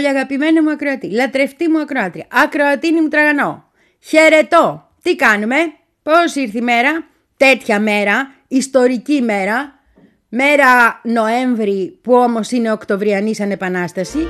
Πολύ αγαπημένη μου ακροατή, λατρευτή μου ακροάτρια, ακροατίνη μου τραγανό. Χαιρετώ. Τι κάνουμε, πώς ήρθε η μέρα, τέτοια μέρα, ιστορική μέρα, μέρα Νοέμβρη που όμως είναι Οκτωβριανής σαν επανάσταση.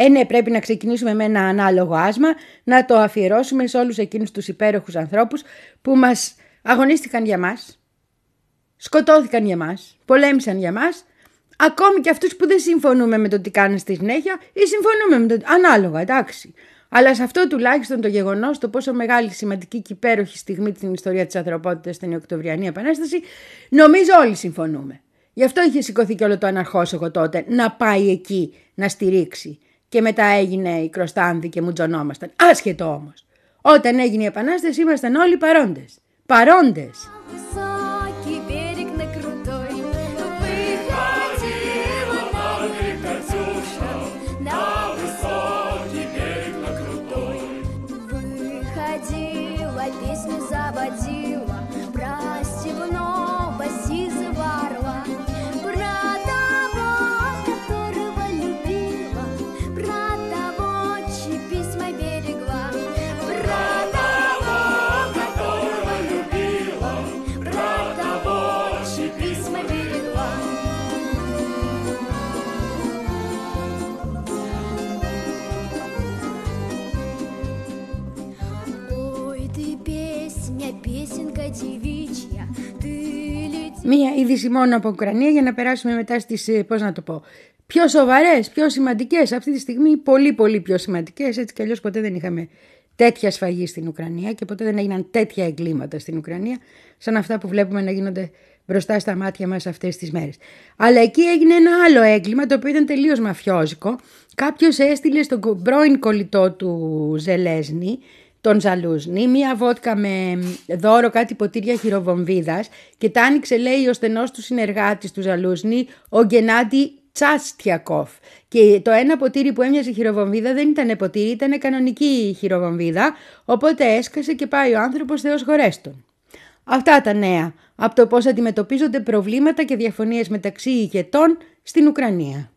Ε, ναι, πρέπει να ξεκινήσουμε με ένα ανάλογο άσμα, να το αφιερώσουμε σε όλους εκείνους τους υπέροχους ανθρώπους που μας αγωνίστηκαν για μας, σκοτώθηκαν για μας, πολέμησαν για μας, ακόμη και αυτούς που δεν συμφωνούμε με το τι κάνουν στη συνέχεια ή συμφωνούμε με το... Ανάλογα, εντάξει. Αλλά σε αυτό τουλάχιστον το γεγονός, το πόσο μεγάλη, σημαντική και υπέροχη στιγμή στην ιστορία της ανθρωπότητας ήταν η Οκτωβριανή Επανάσταση, νομίζω όλοι συμφωνούμε. Γι' αυτό είχε σηκωθεί και όλο το αναρχόσωγο τότε να πάει εκεί να στηρίξει και μετά έγινε η Κροστάνδη και μου τζονόμασταν. Άσχετο όμως. Όταν έγινε η Επανάσταση ήμασταν όλοι παρόντες. Παρόντες. Είδηση μόνο από Ουκρανία για να περάσουμε μετά στις, ε, πώς να το πω, πιο σοβαρές, πιο σημαντικές. Αυτή τη στιγμή πολύ πολύ πιο σημαντικές, έτσι κι αλλιώς ποτέ δεν είχαμε τέτοια σφαγή στην Ουκρανία και ποτέ δεν έγιναν τέτοια εγκλήματα στην Ουκρανία σαν αυτά που βλέπουμε να γίνονται μπροστά στα μάτια μας αυτές τις μέρες. Αλλά εκεί έγινε ένα άλλο έγκλημα το οποίο ήταν τελείως μαφιόζικο. Κάποιος έστειλε στον πρώην κολλητό του Ζελέσνη τον Ζαλούσνη, μία βότκα με δώρο κάτι ποτήρια χειροβομβίδας και τα άνοιξε λέει ο στενός του συνεργάτης του Ζαλούσνη, ο Γκενάντι Τσάστιακοφ. Και το ένα ποτήρι που έμοιαζε χειροβομβίδα δεν ήταν ποτήρι, ήταν κανονική χειροβομβίδα, οπότε έσκασε και πάει ο άνθρωπος Θεός χωρέστον. Αυτά τα νέα από το πώς αντιμετωπίζονται προβλήματα και διαφωνίες μεταξύ ηγετών στην Ουκρανία.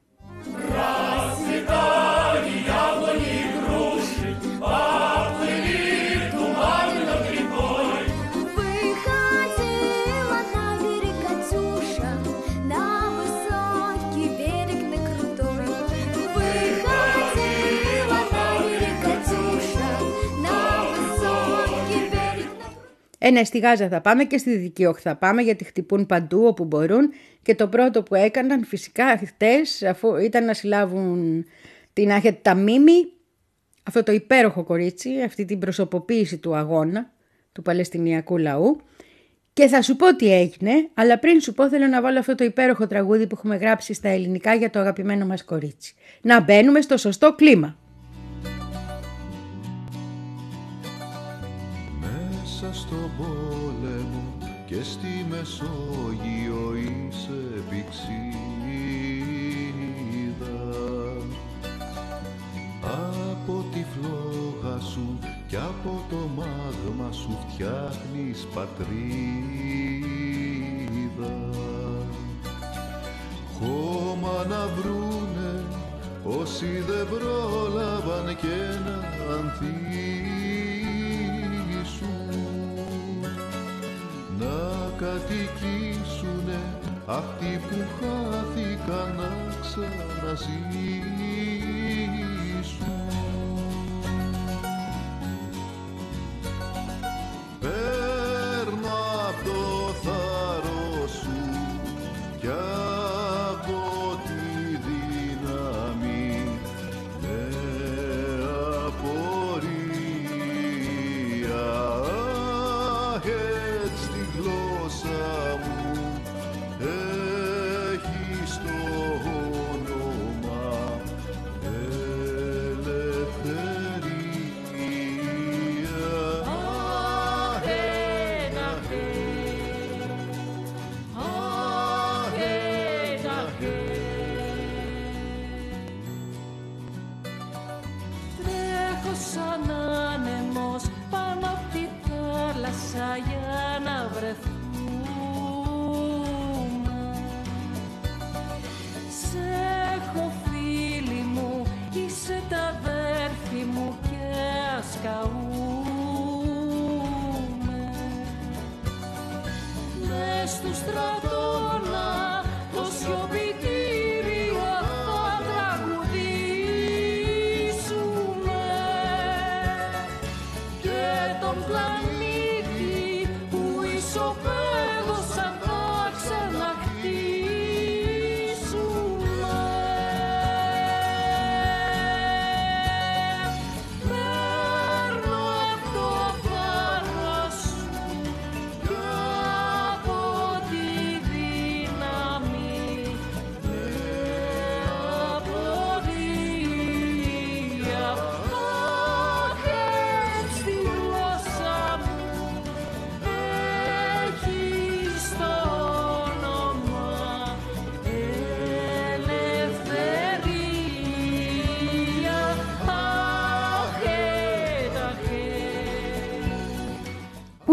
Ένα στη Γάζα θα πάμε και στη Δυτική Όχθη θα πάμε γιατί χτυπούν παντού όπου μπορούν και το πρώτο που έκαναν φυσικά χτες αφού ήταν να συλλάβουν την Άχια Ταμίμη αυτό το υπέροχο κορίτσι, αυτή την προσωποποίηση του αγώνα του Παλαιστινιακού λαού και θα σου πω τι έγινε, αλλά πριν σου πω θέλω να βάλω αυτό το υπέροχο τραγούδι που έχουμε γράψει στα ελληνικά για το αγαπημένο μας κορίτσι. Να μπαίνουμε στο σωστό κλίμα. Στον πόλεμο και στη Μεσόγειο είσαι πηξίδα. Από τη φλόγα σου και από το μάγμα σου φτιάχνεις πατρίδα. Χώμα να βρούνε όσοι δεν πρόλαβαν και να ανθίσουν κατοικήσουνε αυτοί που χάθηκαν να ξαναζήσουν. Παίρνω απ' το του στρατό.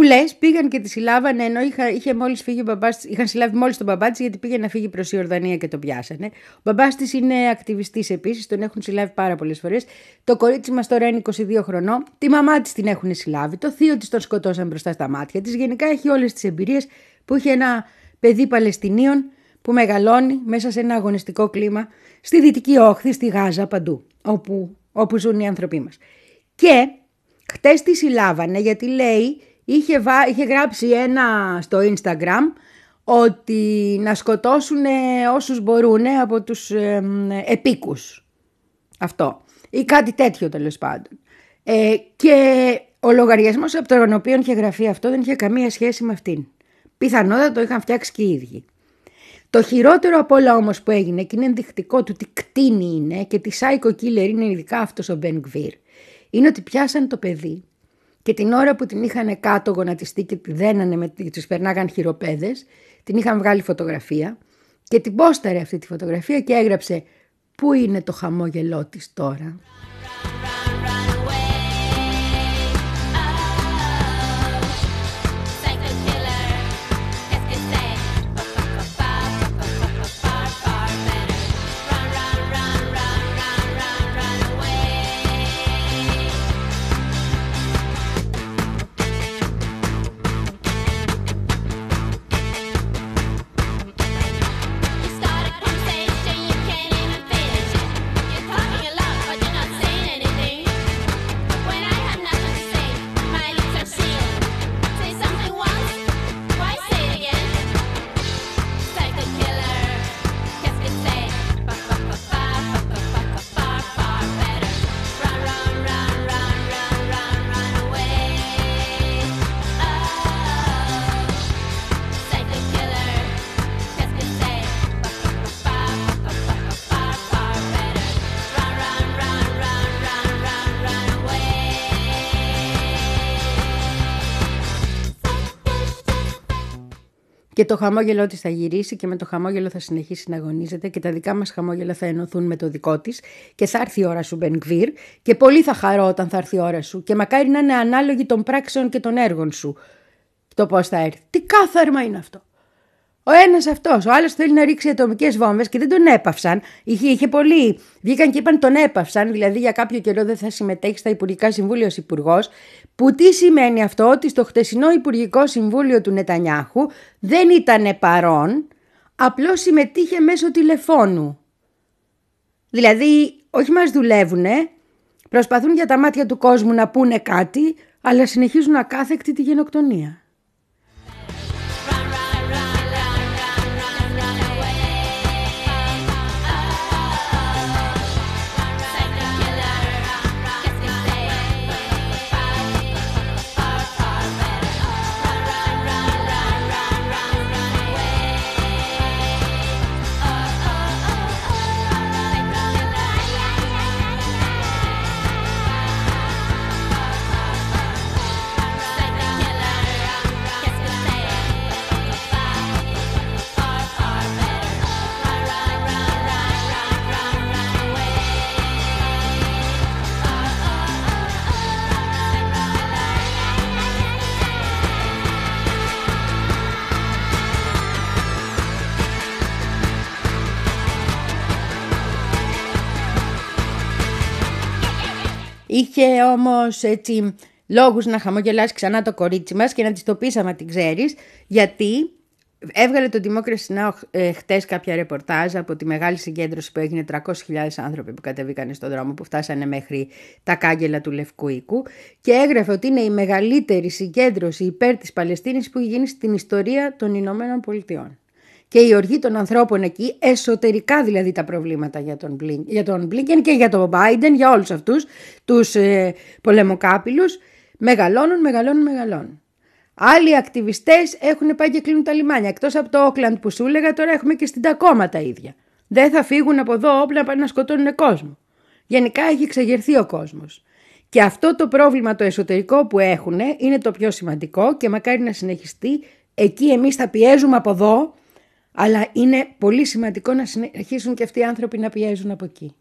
Λες, πήγαν και τη συλλάβανε ενώ είχα, είχε μόλις φύγει ο μπαμπάς, είχαν συλλάβει μόλις τον μπαμπά της γιατί πήγε να φύγει προς η Ορδανία και τον πιάσανε. Ο μπαμπάς της είναι ακτιβιστής επίσης, τον έχουν συλλάβει πάρα πολλές φορές. Το κορίτσι μας τώρα είναι 22 χρονών. Τη μαμά της την έχουν συλλάβει. Το θείο της τον σκοτώσαν μπροστά στα μάτια της. Γενικά έχει όλες τις εμπειρίες που είχε ένα παιδί Παλαιστινίων που μεγαλώνει μέσα σε ένα αγωνιστικό κλίμα στη Δυτική Όχθη, στη Γάζα, παντού, όπου, όπου ζουν οι άνθρωποι μας. Και χτες τη συλλάβανε γιατί λέει, είχε, είχε γράψει ένα στο Instagram ότι να σκοτώσουν όσους μπορούν από τους ε, επίκους. Αυτό. Ή κάτι τέτοιο τέλος πάντων. Ε, και ο λογαριασμός από τον οποίο είχε γραφεί αυτό δεν είχε καμία σχέση με αυτήν. Πιθανότατα το είχαν φτιάξει και οι ίδιοι. Το χειρότερο από όλα όμως που έγινε και είναι ενδεικτικό του τι κτίνη είναι και τι psycho killer είναι ειδικά αυτός ο Μπεν Γκβίρ, είναι ότι πιάσαν το παιδί και την ώρα που την είχαν κάτω γονατιστεί και τη δένανε με τις περνάγαν χειροπέδες, την είχαν βγάλει φωτογραφία και την πόσταρε αυτή τη φωτογραφία και έγραψε «Πού είναι το χαμόγελό της τώρα» το χαμόγελό της θα γυρίσει και με το χαμόγελο θα συνεχίσει να αγωνίζεται και τα δικά μας χαμόγελα θα ενωθούν με το δικό της και θα έρθει η ώρα σου, Μπενγκβίρ, και πολύ θα χαρώ όταν θα έρθει η ώρα σου και μακάρι να είναι ανάλογη των πράξεων και των έργων σου. Το πώς θα έρθει. Τι κάθαρμα είναι αυτό. Ο ένας αυτός, ο άλλος θέλει να ρίξει ατομικές βόμβες και δεν τον έπαυσαν. Είχε, είχε πολύ. Βγήκαν και είπαν τον έπαυσαν, δηλαδή για κάποιο καιρό δεν θα συμμετέχει στα Υπουργικά Συμβούλια ως Υπουργός. Που τι σημαίνει αυτό, ότι στο χτεσινό Υπουργικό Συμβούλιο του Νετανιάχου δεν ήταν παρόν, απλώς συμμετείχε μέσω τηλεφώνου. Δηλαδή, όχι μας δουλεύουνε, προσπαθούν για τα μάτια του κόσμου να πούνε κάτι, αλλά συνεχίζουν ακάθεκτη τη γενοκτονία. Είχε όμως έτσι λόγους να χαμογελάσει ξανά το κορίτσι μας και να της το πεις άμα την ξέρεις γιατί έβγαλε το Democracy Now! Ε, χτες κάποια ρεπορτάζ από τη μεγάλη συγκέντρωση που έγινε 300.000 άνθρωποι που κατεβήκαν στον δρόμο που φτάσανε μέχρι τα κάγκελα του Λευκού Οίκου και έγραφε ότι είναι η μεγαλύτερη συγκέντρωση υπέρ της Παλαιστίνης που έχει γίνει στην ιστορία των Ηνωμένων Πολιτειών και η οργή των ανθρώπων εκεί, εσωτερικά δηλαδή τα προβλήματα για τον, Μπλίνκ, για τον Μπλίνκεν και για τον Biden, για όλους αυτούς τους ε, πολεμοκάπηλους, μεγαλώνουν, μεγαλώνουν, μεγαλώνουν. Άλλοι ακτιβιστές έχουν πάει και κλείνουν τα λιμάνια. Εκτός από το Όκλαντ που σου έλεγα, τώρα έχουμε και στην Τακόμα τα ίδια. Δεν θα φύγουν από εδώ όπλα να πάνε να σκοτώνουν κόσμο. Γενικά έχει εξεγερθεί ο κόσμος. Και αυτό το πρόβλημα το εσωτερικό που έχουν είναι το πιο σημαντικό και μακάρι να συνεχιστεί. Εκεί εμείς θα πιέζουμε από εδώ αλλά είναι πολύ σημαντικό να συνεχίσουν και αυτοί οι άνθρωποι να πιέζουν από εκεί.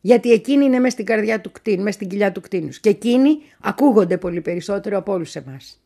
Γιατί εκείνοι είναι μέσα στην καρδιά του κτίνου, μέσα στην κοιλιά του κτίνους. Και εκείνοι ακούγονται πολύ περισσότερο από όλους εμάς.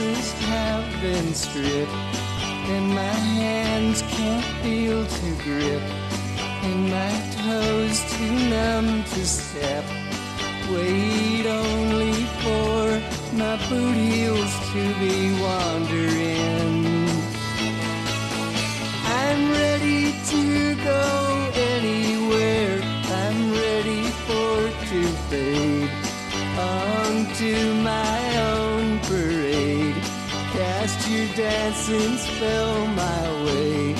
Senses have been stripped, and my hands can't feel to grip, and my toes too numb to step. Wait only for my boot heels to be wandering. Dancing spell my way.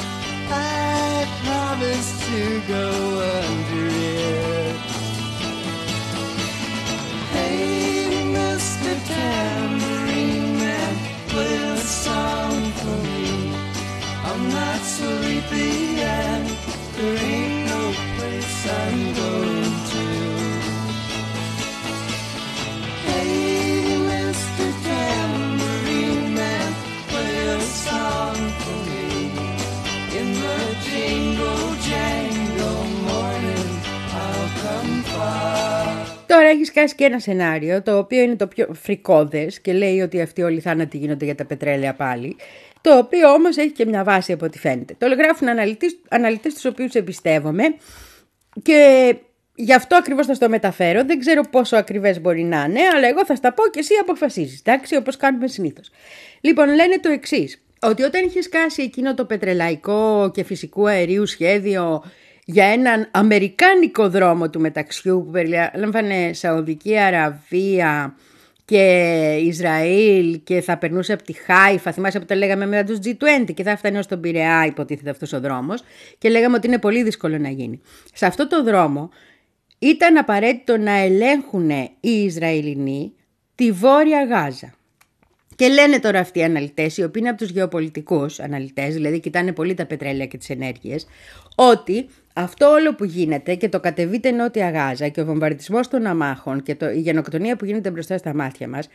I promise to go Τώρα έχεις σκάσει και ένα σενάριο, το οποίο είναι το πιο φρικόδε και λέει ότι αυτοί όλοι οι θάνατοι γίνονται για τα πετρέλαια πάλι. Το οποίο όμως έχει και μια βάση από ό,τι φαίνεται. Το γράφουν αναλυτές τους οποίους εμπιστεύομαι και γι' αυτό ακριβώς θα στο μεταφέρω. Δεν ξέρω πόσο ακριβές μπορεί να είναι, αλλά εγώ θα στα πω και εσύ αποφασίζεις. Εντάξει, όπως κάνουμε συνήθως. Λοιπόν, λένε το εξής. Ότι όταν είχες σκάσει εκείνο το πετρελαϊκό και φυσικού αερίου σχέδιο για έναν αμερικάνικο δρόμο του μεταξιού που περιλάμβανε Σαουδική Αραβία και Ισραήλ και θα περνούσε από τη Χάιφα, θυμάσαι που τα λέγαμε μετά τους G20 και θα έφτανε ως τον Πειραιά υποτίθεται αυτός ο δρόμος και λέγαμε ότι είναι πολύ δύσκολο να γίνει. Σε αυτό το δρόμο ήταν απαραίτητο να ελέγχουν οι Ισραηλινοί τη Βόρεια Γάζα. Και λένε τώρα αυτοί οι αναλυτές, οι οποίοι είναι από τους γεωπολιτικούς αναλυτές, δηλαδή κοιτάνε πολύ τα πετρέλαια και τις ενέργειες, ότι αυτό όλο που γίνεται και το κατεβείτε νότια Γάζα και ο βομβαρδισμός των αμάχων και το, η γενοκτονία που γίνεται μπροστά στα μάτια μας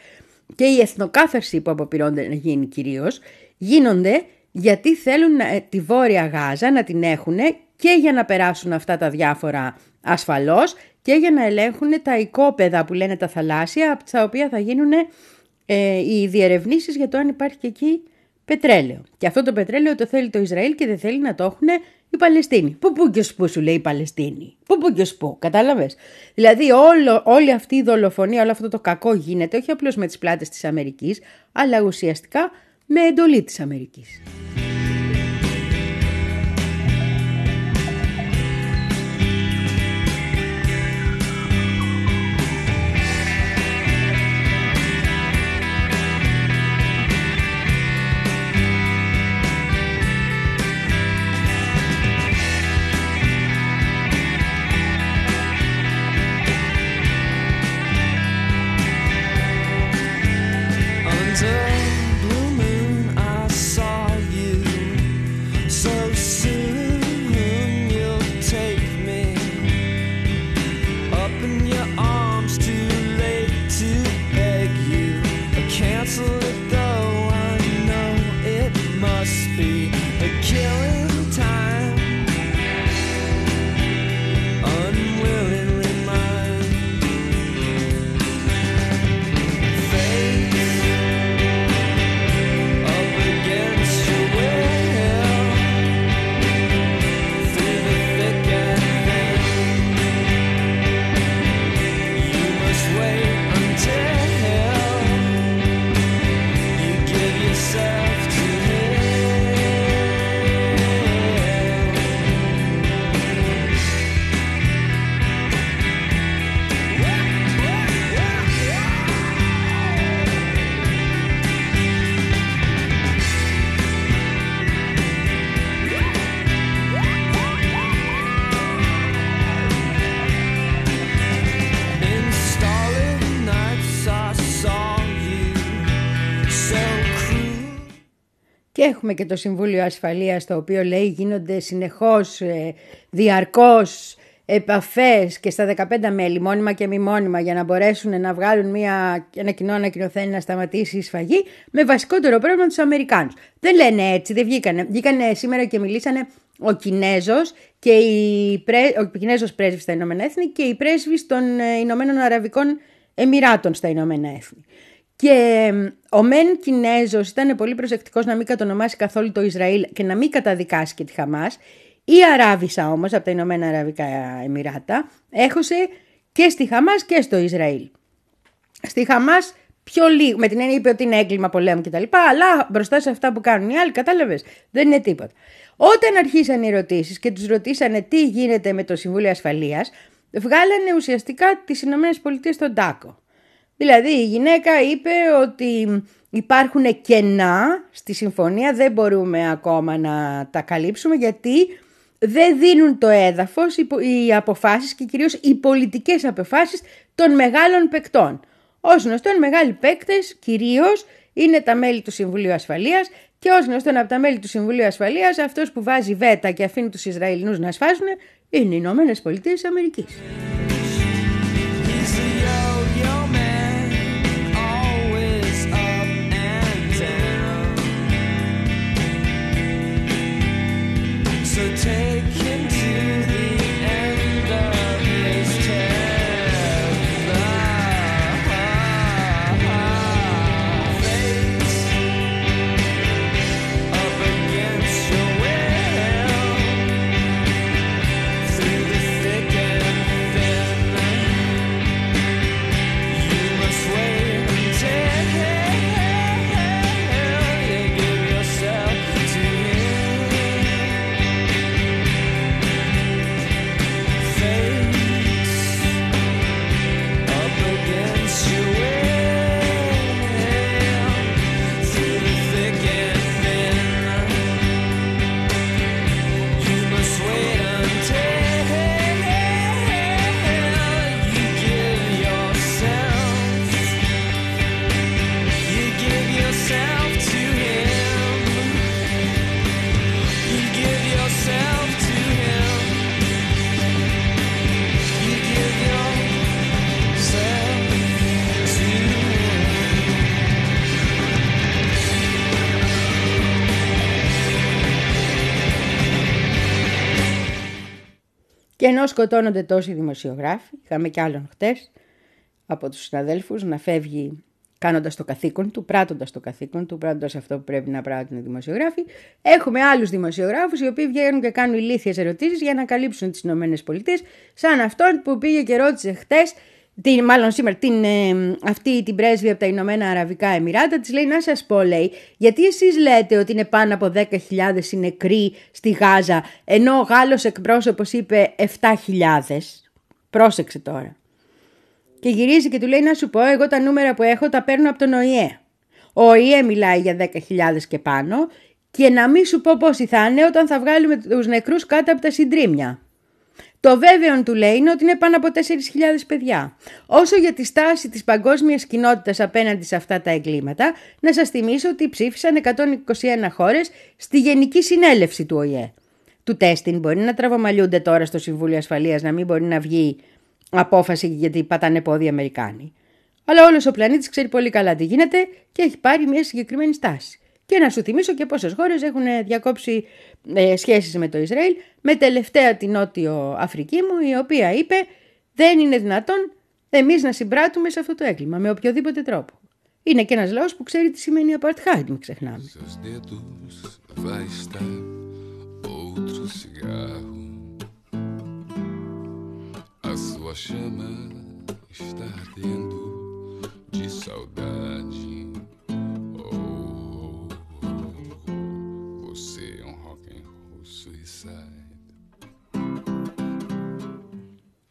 και η εθνοκάθαρση που αποπειρώνται να γίνει κυρίως, γίνονται γιατί θέλουν ε, τη βόρεια Γάζα να την έχουν και για να περάσουν αυτά τα διάφορα ασφαλώς και για να ελέγχουν τα οικόπεδα που λένε τα θαλάσσια από τα οποία θα γίνουν ε, οι διερευνήσεις για το αν υπάρχει και εκεί πετρέλαιο. Και αυτό το πετρέλαιο το θέλει το Ισραήλ και δεν θέλει να το έχουν οι Παλαιστίνοι. Πού πού και σπού σου λέει η Παλαιστίνη; Πού πού και σπού, κατάλαβες; Δηλαδή όλο, όλη αυτή η δολοφονία, όλο αυτό το κακό γίνεται όχι απλώς με τις πλάτες της Αμερικής, αλλά ουσιαστικά με εντολή της Αμερικής. Έχουμε και το Συμβούλιο Ασφαλείας το οποίο λέει γίνονται συνεχώς, ε, διαρκώς επαφές και στα 15 μέλη, μόνιμα και μη μόνιμα, για να μπορέσουν να βγάλουν μια, ένα κοινό ανακοινωθέν να σταματήσει η σφαγή, με βασικότερο πρόβλημα τους Αμερικάνους. Δεν λένε έτσι, δεν βγήκανε. Βγήκανε σήμερα και μιλήσανε ο Κινέζος και η πρέ, ο Κινέζος πρέσβης στα Ηνωμένα Έθνη και η πρέσβης των ε, Ηνωμένων Αραβικών Εμμυράτων στα Ηνωμένα Έθνη. Και ο Μεν Κινέζος ήταν πολύ προσεκτικός να μην κατονομάσει καθόλου το Ισραήλ και να μην καταδικάσει και τη Χαμάς. Η Αράβισσα όμως από τα Ηνωμένα Αραβικά Εμμυράτα έχωσε και στη Χαμάς και στο Ισραήλ. Στη Χαμάς πιο λίγο, με την έννοια είπε ότι είναι έγκλημα πολέμου κτλ. Αλλά μπροστά σε αυτά που κάνουν οι άλλοι, κατάλαβες, δεν είναι τίποτα. Όταν αρχίσαν οι ερωτήσεις και τους ρωτήσανε τι γίνεται με το Συμβούλιο Ασφαλείας, βγάλανε ουσιαστικά τις ΗΠΑ στον τάκο. Δηλαδή η γυναίκα είπε ότι υπάρχουν κενά στη συμφωνία, δεν μπορούμε ακόμα να τα καλύψουμε γιατί δεν δίνουν το έδαφος οι αποφάσεις και κυρίως οι πολιτικές αποφάσεις των μεγάλων παικτών. Ως γνωστόν, μεγάλοι παίκτες κυρίως είναι τα μέλη του Συμβουλίου Ασφαλείας και ως γνωστόν από τα μέλη του Συμβουλίου Ασφαλείας αυτός που βάζει βέτα και αφήνει τους Ισραηλινούς να σφάζουν είναι οι Ηνωμένες Πολιτείες Αμερικής. hesitate Και ενώ σκοτώνονται τόσοι δημοσιογράφοι, είχαμε κι άλλον χτες από τους συναδέλφους να φεύγει κάνοντας το καθήκον του, πράττοντας το καθήκον του, πράττοντας αυτό που πρέπει να πράττουν οι δημοσιογράφοι. Έχουμε άλλους δημοσιογράφους οι οποίοι βγαίνουν και κάνουν ηλίθιες ερωτήσεις για να καλύψουν τις ΗΠΑ, σαν αυτόν που πήγε και ρώτησε χτες την, μάλλον σήμερα, την, ε, αυτή την πρέσβη από τα Ηνωμένα Αραβικά Εμμυράτα, της λέει να σας πω, λέει, γιατί εσείς λέτε ότι είναι πάνω από 10.000 οι νεκροί στη Γάζα, ενώ ο Γάλλος εκπρόσωπος είπε 7.000. Πρόσεξε τώρα. Και γυρίζει και του λέει να σου πω, εγώ τα νούμερα που έχω τα παίρνω από τον ΟΗΕ. Ο ΟΗΕ μιλάει για 10.000 και πάνω και να μην σου πω πόσοι θα είναι όταν θα βγάλουμε τους νεκρούς κάτω από τα συντρίμια. Το βέβαιο του λέει είναι ότι είναι πάνω από 4.000 παιδιά. Όσο για τη στάση της παγκόσμιας κοινότητας απέναντι σε αυτά τα εγκλήματα, να σας θυμίσω ότι ψήφισαν 121 χώρες στη Γενική Συνέλευση του ΟΗΕ. Του τέστην μπορεί να τραβομαλιούνται τώρα στο Συμβούλιο Ασφαλείας να μην μπορεί να βγει απόφαση γιατί πατάνε πόδι Αμερικάνοι. Αλλά όλος ο πλανήτης ξέρει πολύ καλά τι γίνεται και έχει πάρει μια συγκεκριμένη στάση. Και να σου θυμίσω και πόσες χώρες έχουν διακόψει ε, σχέσεις με το Ισραήλ, με τελευταία την Νότιο Αφρική μου, η οποία είπε δεν είναι δυνατόν εμείς να συμπράττουμε σε αυτό το έγκλημα, με οποιοδήποτε τρόπο. Είναι και ένας λαός που ξέρει τι σημαίνει apartheid, μην ξεχνάμε. de saudade.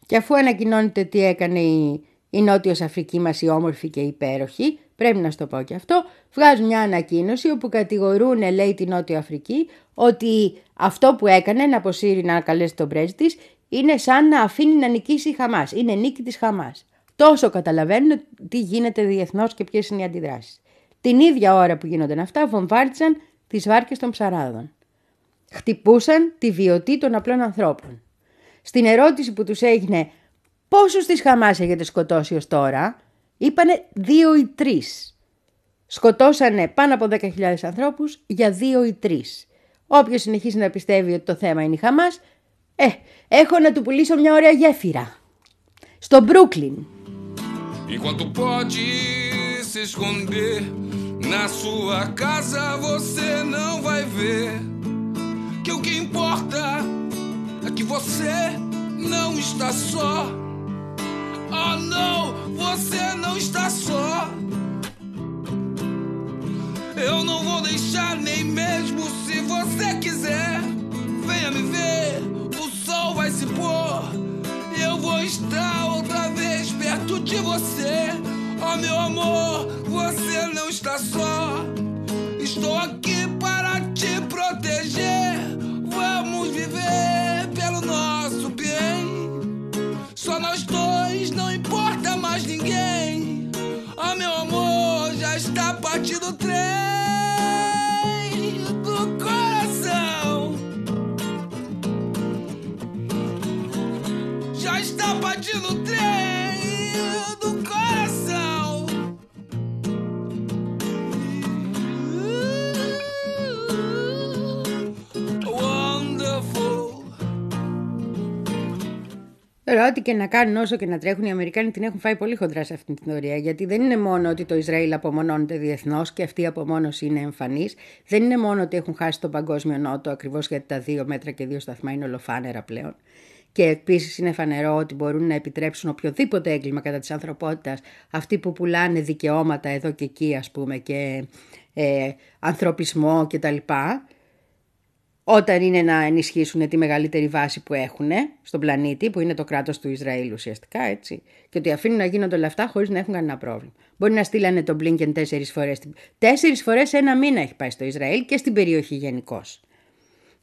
Και αφού ανακοινώνεται τι έκανε η, η Νότιος Αφρική μας η όμορφη και υπέροχη, πρέπει να στο πω και αυτό, βγάζουν μια ανακοίνωση όπου κατηγορούν, λέει, τη Νότιο Αφρική ότι αυτό που έκανε να αποσύρει να καλέσει τον πρέσβη της είναι σαν να αφήνει να νικήσει η Χαμάς. Είναι νίκη της Χαμάς. Τόσο καταλαβαίνουν τι γίνεται διεθνώς και ποιες είναι οι αντιδράσεις. Την ίδια ώρα που γίνονταν αυτά βομβάρτισαν τις βάρκες των ψαράδων. Χτυπούσαν τη βιωτή των απλών ανθρώπων. Στην ερώτηση που τους έγινε πόσους της Χαμάς έχετε σκοτώσει ως τώρα, είπανε δύο ή τρεις. Σκοτώσανε πάνω από 10.000 ανθρώπους για δύο ή τρεις. Όποιος συνεχίσει να πιστεύει ότι το θέμα είναι η Χαμάς, ε, έχω να του πουλήσω μια ωραία γέφυρα. Στο Μπρούκλιν. Enquanto pode se esconder na sua casa, você não vai ver que o que importa é que você não está só. Oh não, você não está só. Eu não vou deixar nem mesmo se você quiser. Venha me ver, o sol vai se pôr. Eu vou estar outra vez perto de você. Oh meu amor, você não está só. Estou aqui para te proteger. partir do trem. Τώρα, ό,τι και να κάνουν, όσο και να τρέχουν, οι Αμερικάνοι την έχουν φάει πολύ χοντρά σε αυτή την θεωρία. Γιατί δεν είναι μόνο ότι το Ισραήλ απομονώνεται διεθνώς και αυτή η απομόνωση είναι εμφανής. Δεν είναι μόνο ότι έχουν χάσει τον παγκόσμιο νότο, ακριβώς γιατί τα δύο μέτρα και δύο σταθμά είναι ολοφάνερα πλέον. Και επίσης είναι φανερό ότι μπορούν να επιτρέψουν οποιοδήποτε έγκλημα κατά της ανθρωπότητας αυτοί που πουλάνε δικαιώματα εδώ και εκεί, ας πούμε, και ε, ανθρωπισμό κτλ όταν είναι να ενισχύσουν τη μεγαλύτερη βάση που έχουν στον πλανήτη, που είναι το κράτος του Ισραήλ ουσιαστικά, έτσι. Και ότι αφήνουν να γίνονται όλα αυτά χωρίς να έχουν κανένα πρόβλημα. Μπορεί να στείλανε τον Μπλίνκεν τέσσερις φορές. Τέσσερις φορές σε ένα μήνα έχει πάει στο Ισραήλ και στην περιοχή γενικώς.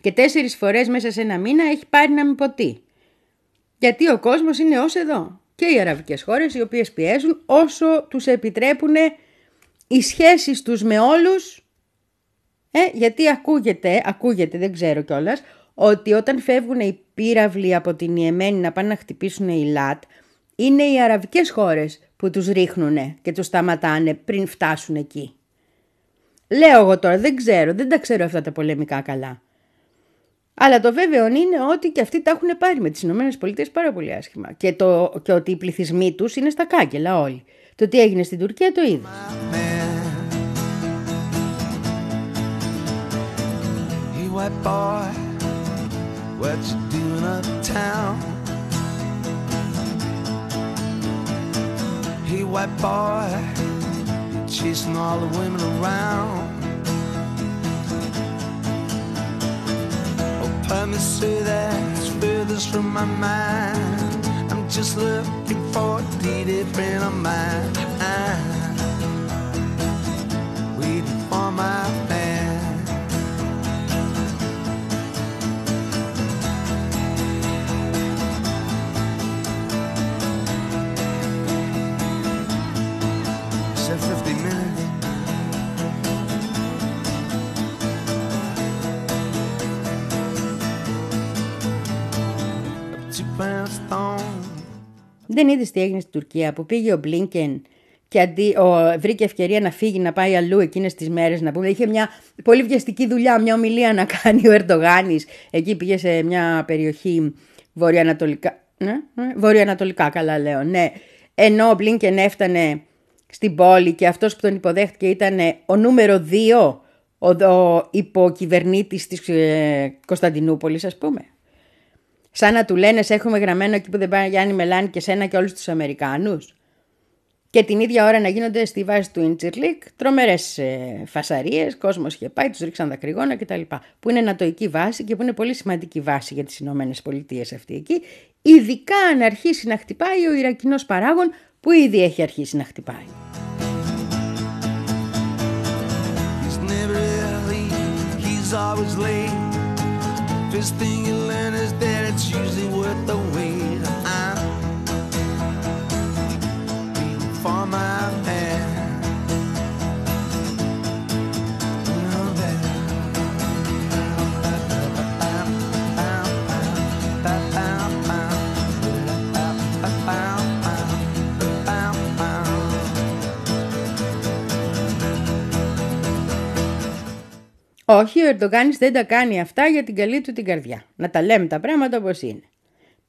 Και τέσσερις φορές μέσα σε ένα μήνα έχει πάρει να μην πω τι. Γιατί ο κόσμος είναι ως εδώ. Και οι αραβικές χώρες οι οποίες πιέζουν όσο τους επιτρέπουν οι σχέσεις τους με όλους ε, γιατί ακούγεται, ακούγεται, δεν ξέρω κιόλας, ότι όταν φεύγουν οι πύραυλοι από την Ιεμένη να πάνε να χτυπήσουν η ΛΑΤ, είναι οι αραβικές χώρες που τους ρίχνουν και τους σταματάνε πριν φτάσουν εκεί. Λέω εγώ τώρα, δεν ξέρω, δεν τα ξέρω αυτά τα πολεμικά καλά. Αλλά το βέβαιο είναι ότι και αυτοί τα έχουν πάρει με τις Ηνωμένες Πολιτείες πάρα πολύ άσχημα. Και, το, και ότι οι πληθυσμοί τους είναι στα κάκελα όλοι. Το τι έγινε στην Τουρκία το είδε. White boy, what you doing uptown? Hey, white boy, you chasing all the women around. Oh, let me say that it's furthest from my mind. I'm just looking for a deity friend of mine. Waiting for my man. Δεν είδες τι έγινε στην Τουρκία που πήγε ο Μπλίνκεν και αντί, ο, βρήκε ευκαιρία να φύγει να πάει αλλού εκείνες τις μέρες. Να πούμε. Είχε μια πολύ βιαστική δουλειά, μια ομιλία να κάνει ο Ερντογάνης. Εκεί πήγε σε μια περιοχή βορειοανατολικά. Ναι, ναι, βορειοανατολικά, καλά λέω. Ναι. Ενώ ο Μπλίνκεν έφτανε στην πόλη και αυτός που τον υποδέχτηκε ήταν ο νούμερο 2, ο, ο υποκυβερνήτης της ε, Κωνσταντινούπολης ας πούμε. Σαν να του λένες σε έχουμε γραμμένο εκεί που δεν πάει Γιάννη Μελάνη και σένα και όλους τους Αμερικάνους. Και την ίδια ώρα να γίνονται στη βάση του Ιντσιρλίκ τρομερές ε, φασαρίες, κόσμος είχε πάει, τους ρίξαν δακρυγόνα κτλ. Που είναι νατοική βάση και που είναι πολύ σημαντική βάση για τις Ηνωμένες Πολιτείες αυτή εκεί. Ειδικά αν αρχίσει να χτυπάει ο Ιρακινός παράγων που ήδη έχει αρχίσει να χτυπάει. He's Οχι ο δεν τα κάνει αυτά για την καλή του την καρδιά. Να τα λέμε τα πράγματα όπως είναι.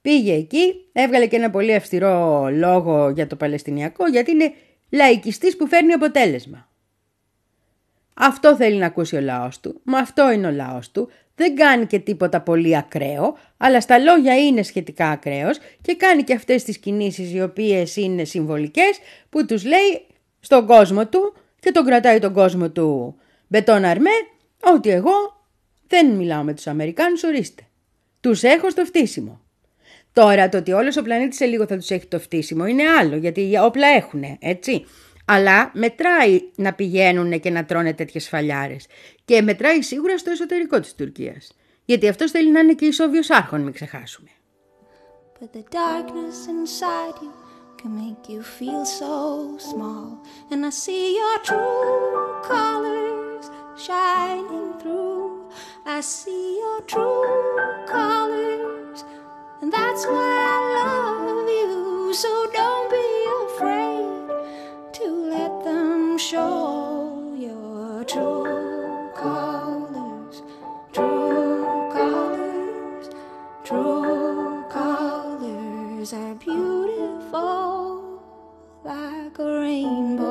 Πήγε εκεί, έβγαλε και ένα πολύ αυστηρό λόγο για το Παλαιστινιακό γιατί είναι λαϊκιστής που φέρνει αποτέλεσμα. Αυτό θέλει να ακούσει ο λαός του, μα αυτό είναι ο λαός του, δεν κάνει και τίποτα πολύ ακραίο, αλλά στα λόγια είναι σχετικά ακραίος και κάνει και αυτές τις κινήσεις οι οποίες είναι συμβολικές που τους λέει στον κόσμο του και τον κρατάει τον κόσμο του μπετόν αρμέ ότι εγώ δεν μιλάω με τους Αμερικάνους ορίστε. Τους έχω στο φτύσιμο. Τώρα το ότι όλος ο πλανήτης σε λίγο θα τους έχει το φτύσιμο είναι άλλο γιατί όπλα έχουν έτσι. Αλλά μετράει να πηγαίνουν και να τρώνε τέτοιες φαλιάρες. Και μετράει σίγουρα στο εσωτερικό της Τουρκίας. Γιατί αυτός θέλει να είναι και ισόβιος άρχον, μην ξεχάσουμε. But the darkness inside you can make you feel so small. And I see your true colors shining through. I see your true colors. And that's why I love you. So don't be afraid to let them show your true colors, true colors, true colors are beautiful like a rainbow.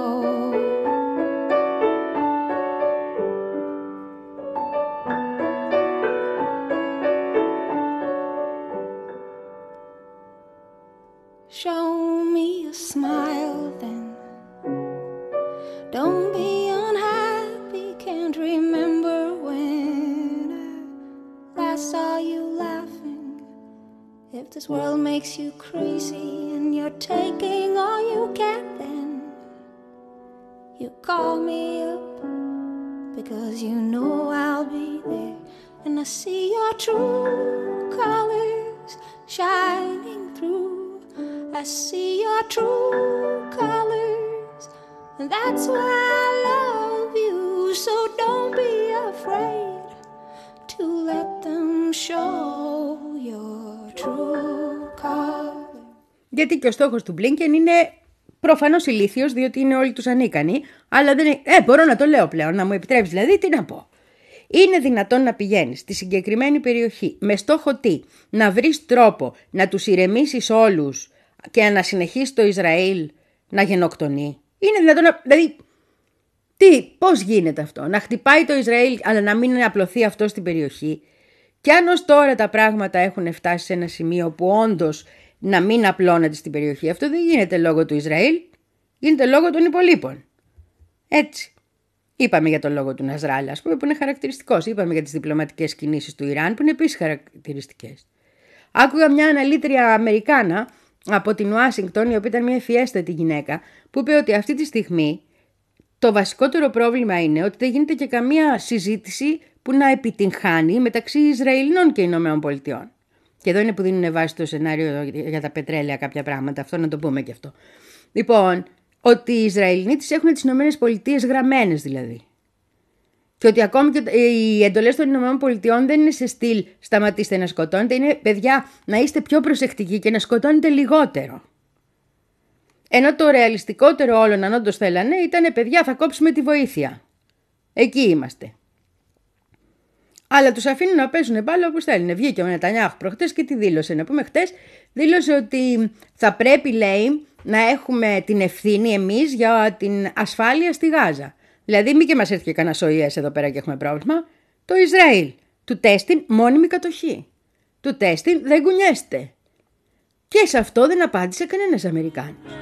you call me up because you know I'll be there. And I see your true colors shining through. I see your true colors. And that's why I love you. So don't be afraid to let them show your true colors. Γιατί και ο στόχο του Μπλίνκεν είναι προφανώς ηλίθιος, διότι είναι όλοι τους ανίκανοι. Αλλά δεν είναι. Ε, μπορώ να το λέω πλέον, να μου επιτρέψεις δηλαδή, τι να πω. Είναι δυνατόν να πηγαίνεις στη συγκεκριμένη περιοχή με στόχο τι, να βρεις τρόπο να τους ηρεμήσεις όλους και να συνεχίσει το Ισραήλ να γενοκτονεί. Είναι δυνατόν να. Δηλαδή, τι, πώς γίνεται αυτό, να χτυπάει το Ισραήλ, αλλά να μην απλωθεί αυτό στην περιοχή; Και αν ως τώρα τα πράγματα έχουν φτάσει σε ένα σημείο που όντως να μην απλώνεται στην περιοχή, αυτό δεν γίνεται λόγω του Ισραήλ, γίνεται λόγω των υπολείπων. Έτσι. Είπαμε για τον λόγο του Ναζράλ, ας πούμε, που είναι χαρακτηριστικός. Είπαμε για τις διπλωματικές κινήσεις του Ιράν, που είναι επίσης χαρακτηριστικές. Άκουγα μια αναλύτρια Αμερικάνα από την Ουάσιγκτον, η οποία ήταν μια ευφιέστατη γυναίκα, που είπε ότι αυτή τη στιγμή το βασικότερο πρόβλημα είναι ότι δεν γίνεται και καμία συζήτηση που να επιτυγχάνει μεταξύ Ισραηλινών και Ηνωμένων Πολιτειών. Και εδώ είναι που δίνουν βάση το σενάριο για τα πετρέλαια κάποια πράγματα, αυτό να το πούμε και αυτό. Λοιπόν, ότι οι Ισραηλινοί τις έχουν τις Ηνωμένες Πολιτείες γραμμένες δηλαδή. Και ότι ακόμη και οι εντολές των Ηνωμένων Πολιτειών δεν είναι σε στυλ σταματήστε να σκοτώνετε, είναι παιδιά να είστε πιο προσεκτικοί και να σκοτώνετε λιγότερο. Ενώ το ρεαλιστικότερο όλων, αν όντως θέλανε, ήταν παιδιά θα κόψουμε τη βοήθεια. Εκεί είμαστε. Αλλά τους αφήνουν να παίζουν μπάλα όπως θέλουν. Βγήκε ο Νετανιάχου προχτές και τι δήλωσε. Να πούμε χτες, δήλωσε ότι θα πρέπει, λέει, να έχουμε την ευθύνη εμείς για την ασφάλεια στη Γάζα. Δηλαδή, μη και μας έρθει και κανένα ο εδώ πέρα και έχουμε πρόβλημα. Το Ισραήλ. Του τέστην μόνιμη κατοχή. Του τέστην δεν κουνιέστε. Και σε αυτό δεν απάντησε κανένας Αμερικάνος.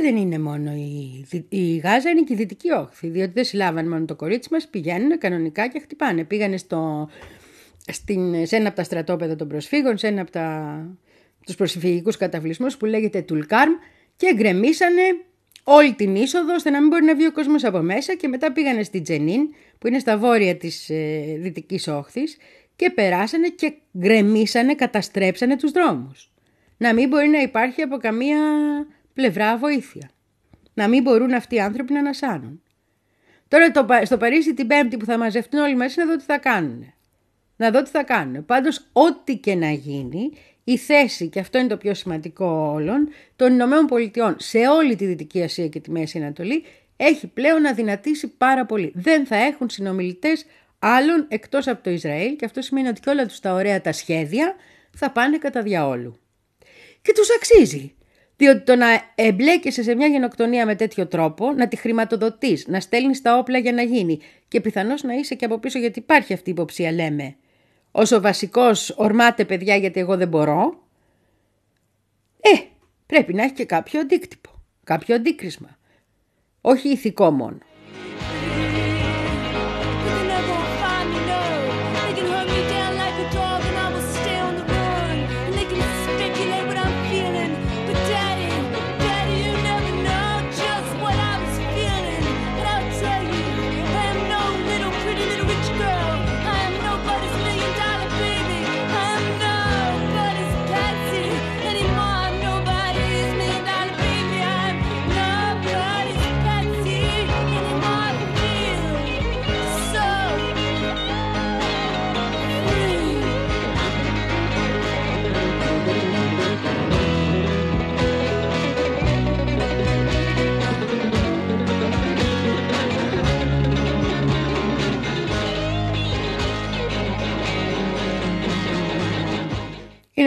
Δεν είναι μόνο η, η Γάζα, είναι και η Δυτική Όχθη. Διότι δεν συλλάβαν μόνο το κορίτσι μας, πηγαίνουν κανονικά και χτυπάνε. Πήγανε στο, στην, σε ένα από τα στρατόπεδα των προσφύγων, σε ένα από τα, τους προσφυγικούς καταβλισμούς που λέγεται Τουλκάρμ και γκρεμίσανε όλη την είσοδο ώστε να μην μπορεί να βγει ο κόσμος από μέσα και μετά πήγανε στη Τζενίν που είναι στα βόρεια της ε, Δυτικής Όχθης και περάσανε και γκρεμίσανε, καταστρέψανε τους δρόμους. Να μην μπορεί να υπάρχει από καμία πλευρά βοήθεια. Να μην μπορούν αυτοί οι άνθρωποι να ανασάνουν. Τώρα το, στο Παρίσι την Πέμπτη που θα μαζευτούν όλοι μέσα να δω τι θα κάνουν. Να δω τι θα κάνουν. Πάντως ό,τι και να γίνει η θέση, και αυτό είναι το πιο σημαντικό όλων, των Ηνωμένων Πολιτειών σε όλη τη Δυτική Ασία και τη Μέση Ανατολή έχει πλέον αδυνατήσει πάρα πολύ. Δεν θα έχουν συνομιλητές άλλων εκτός από το Ισραήλ και αυτό σημαίνει ότι και όλα τους τα ωραία τα σχέδια θα πάνε κατά διαόλου. Και τους αξίζει. Διότι το να εμπλέκεσαι σε μια γενοκτονία με τέτοιο τρόπο, να τη χρηματοδοτείς, να στέλνεις τα όπλα για να γίνει και πιθανώς να είσαι και από πίσω γιατί υπάρχει αυτή η υποψία, λέμε. Όσο βασικός ορμάτε παιδιά γιατί εγώ δεν μπορώ, ε, πρέπει να έχει και κάποιο αντίκτυπο, κάποιο αντίκρισμα. Όχι ηθικό μόνο.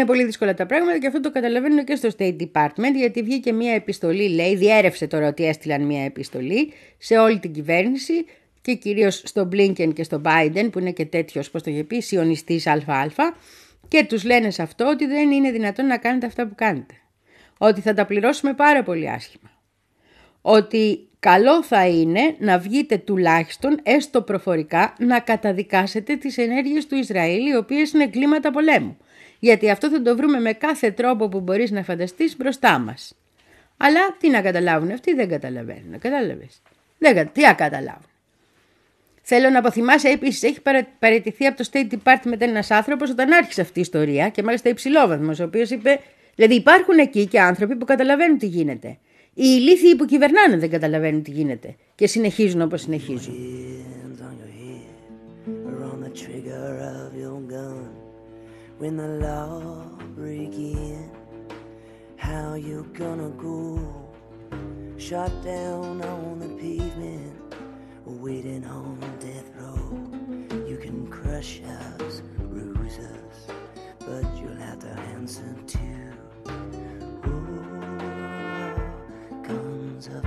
Είναι πολύ δύσκολα τα πράγματα και αυτό το καταλαβαίνω και στο State Department γιατί βγήκε μια επιστολή, λέει, διέρευσε τώρα ότι έστειλαν μια επιστολή σε όλη την κυβέρνηση και κυρίως στο Blinken και στο Biden που είναι και τέτοιος, πώς το είχε πει, σιωνιστής ΑΑ και τους λένε σε αυτό ότι δεν είναι δυνατόν να κάνετε αυτά που κάνετε. Ότι θα τα πληρώσουμε πάρα πολύ άσχημα. Ότι καλό θα είναι να βγείτε τουλάχιστον έστω προφορικά να καταδικάσετε τις ενέργειες του Ισραήλ οι οποίες είναι κλίματα πολέμου γιατί αυτό θα το βρούμε με κάθε τρόπο που μπορείς να φανταστείς μπροστά μας. Αλλά τι να καταλάβουν αυτοί δεν καταλαβαίνουν, κατάλαβες. Δεν, τι να καταλάβουν. Θέλω να αποθυμάσαι επίσης, έχει παραιτηθεί από το State Department ένας άνθρωπος όταν άρχισε αυτή η ιστορία και μάλιστα υψηλόβαθμος, ο οποίος είπε. Δηλαδή υπάρχουν εκεί και άνθρωποι που καταλαβαίνουν τι γίνεται. Οι ηλίθιοι που κυβερνάνε δεν καταλαβαίνουν τι γίνεται και συνεχίζουν όπως συνεχίζουν. When the law break in how you gonna go shot down on the pavement waiting on death row? You can crush us bruise us but you'll have to answer too. Oh, guns of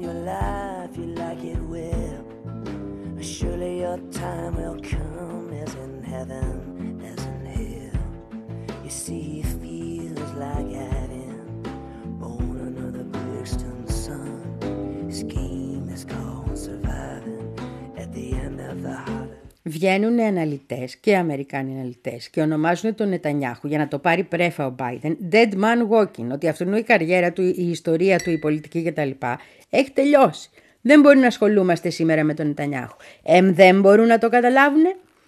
Your you laugh, you like it with. Βγαίνουν αναλυτές και Αμερικάνοι αναλυτές και ονομάζουν τον Νετανιάχου για να το πάρει πρέφα ο Biden dead man walking, ότι αυτόν η καριέρα του, η ιστορία του, η πολιτική κτλ. έχει τελειώσει. Δεν μπορεί να ασχολούμαστε σήμερα με τον Νετανιάχου. Εμ δεν μπορούν να το καταλάβουν.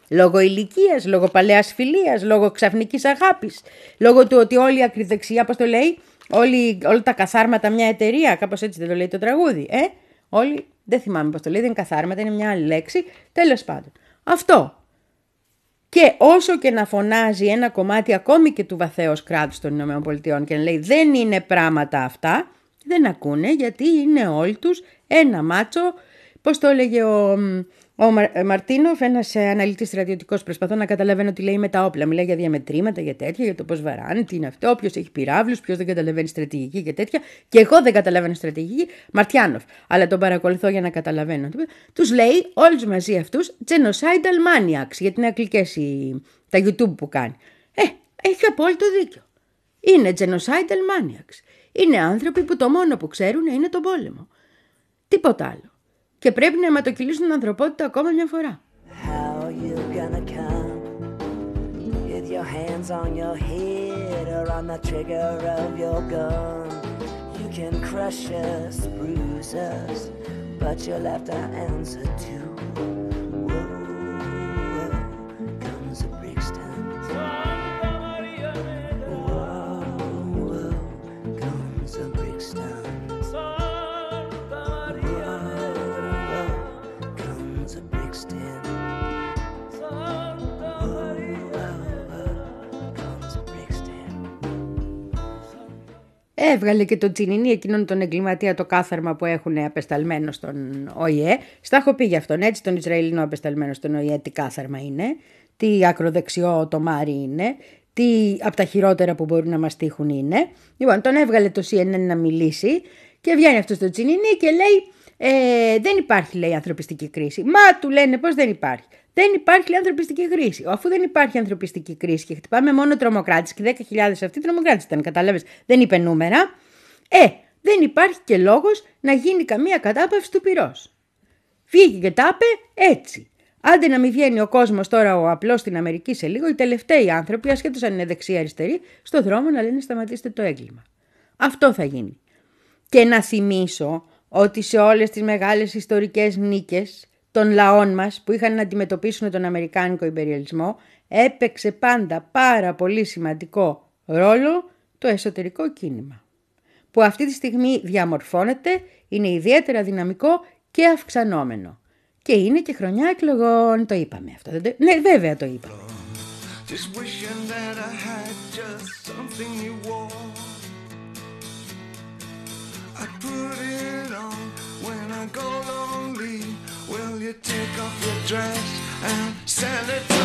Λόγω ηλικίας, λόγω παλαιάς φιλίας, λόγω ξαφνικής αγάπης, λόγω του ότι όλη η ακριδεξιά, πώς το λέει, όλοι, όλα τα καθάρματα μια εταιρεία, κάπως έτσι δεν το λέει το τραγούδι, ε; Όλοι, δεν θυμάμαι πώς το λέει, δεν είναι καθάρματα, είναι μια άλλη λέξη. Τέλος πάντων. Αυτό. Και όσο και να φωνάζει ένα κομμάτι ακόμη και του βαθέως κράτους των ΗΠΑ και να λέει δεν είναι πράγματα αυτά, Δεν ακούνε γιατί είναι όλοι τους ένα μάτσο, πώς το έλεγε ο, ο Μαρ, ε, Μαρτίνοφ, ένας αναλυτής στρατιωτικός, προσπαθώ να καταλαβαίνω τι λέει με τα όπλα. Μιλάει για διαμετρήματα, για τέτοια, για το πώς βαράνε, τι είναι αυτό, όποιο έχει πυράβλους, ποιος δεν καταλαβαίνει στρατηγική και τέτοια. Και εγώ δεν καταλαβαίνω στρατηγική, Μαρτιάνοφ. Αλλά τον παρακολουθώ για να καταλαβαίνω. Τους λέει όλους μαζί αυτούς genocidal maniacs, γιατί είναι αγγλικές τα YouTube που κάνει. Ε, έχει απόλυτο δίκιο. Είναι genocidal maniacs. Είναι άνθρωποι που το μόνο που ξέρουν είναι τον πόλεμο. Τίποτα άλλο. Και πρέπει να αιματοκυλήσουν την ανθρωπότητα ακόμα μια φορά. How you gonna come with your hands on your head or on the trigger of your gun? You can crush us, bruise us, but you'll have to answer to. Έβγαλε και το τσινινί εκείνον τον εγκληματία το κάθαρμα που έχουν απεσταλμένο στον ΟΗΕ. Στα έχω πει για αυτόν έτσι, τον Ισραηλινό απεσταλμένο στον ΟΗΕ, τι κάθαρμα είναι, τι ακροδεξιό το Μάρι είναι, τι από τα χειρότερα που μπορούν να μας τύχουν είναι. Λοιπόν, τον έβγαλε το CNN να μιλήσει και βγαίνει αυτός στο τσινινί και λέει ε, δεν υπάρχει λέει ανθρωπιστική κρίση. Μα του λένε πως δεν υπάρχει. Δεν υπάρχει λέει, ανθρωπιστική κρίση. Αφού δεν υπάρχει ανθρωπιστική κρίση και χτυπάμε μόνο τρομοκράτες και 10.000 αυτοί τρομοκράτες ήταν, κατάλαβες, δεν είπε νούμερα. Ε, δεν υπάρχει και λόγος να γίνει καμία κατάπαυση του πυρός. Φύγει και τα είπε έτσι. Άντε να μην βγαίνει ο κόσμος τώρα ο απλός στην Αμερική σε λίγο, οι τελευταίοι άνθρωποι, ασχέτως αν είναι δεξιά-αριστεροί, στο δρόμο να λένε σταματήστε το έγκλημα. Αυτό θα γίνει. Και να θυμίσω ότι σε όλες τις μεγάλες ιστορικές νίκες των λαών μας που είχαν να αντιμετωπίσουν τον Αμερικάνικο υπεριαλισμό έπαιξε πάντα πάρα πολύ σημαντικό ρόλο το εσωτερικό κίνημα που αυτή τη στιγμή διαμορφώνεται, είναι ιδιαίτερα δυναμικό και αυξανόμενο. Και είναι και χρονιά εκλογών, το είπαμε αυτό. Δεν το... Ναι, βέβαια το είπαμε. Just dress and send it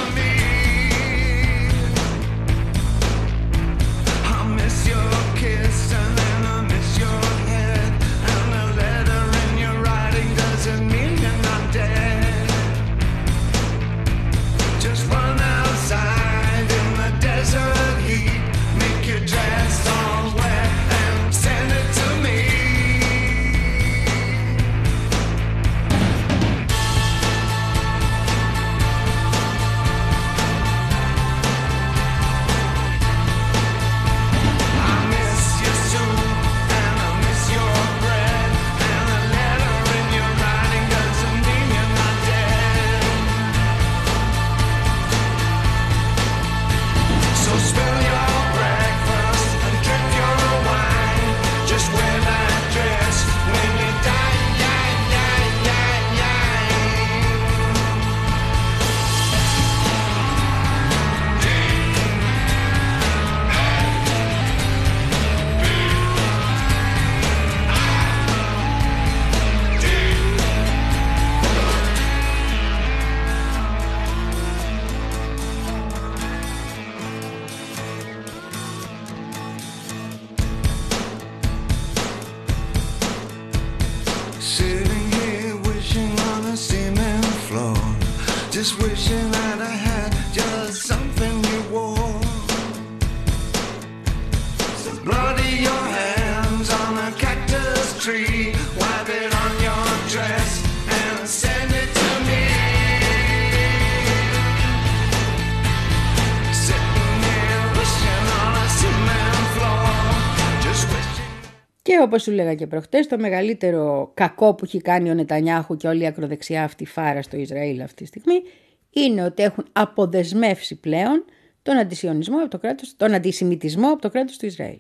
όπως σου λέγα και προχτές, το μεγαλύτερο κακό που έχει κάνει ο Νετανιάχου και όλη η ακροδεξιά αυτή φάρα στο Ισραήλ αυτή τη στιγμή είναι ότι έχουν αποδεσμεύσει πλέον τον αντισιωνισμό από το κράτος, τον αντισημιτισμό από το κράτος του Ισραήλ.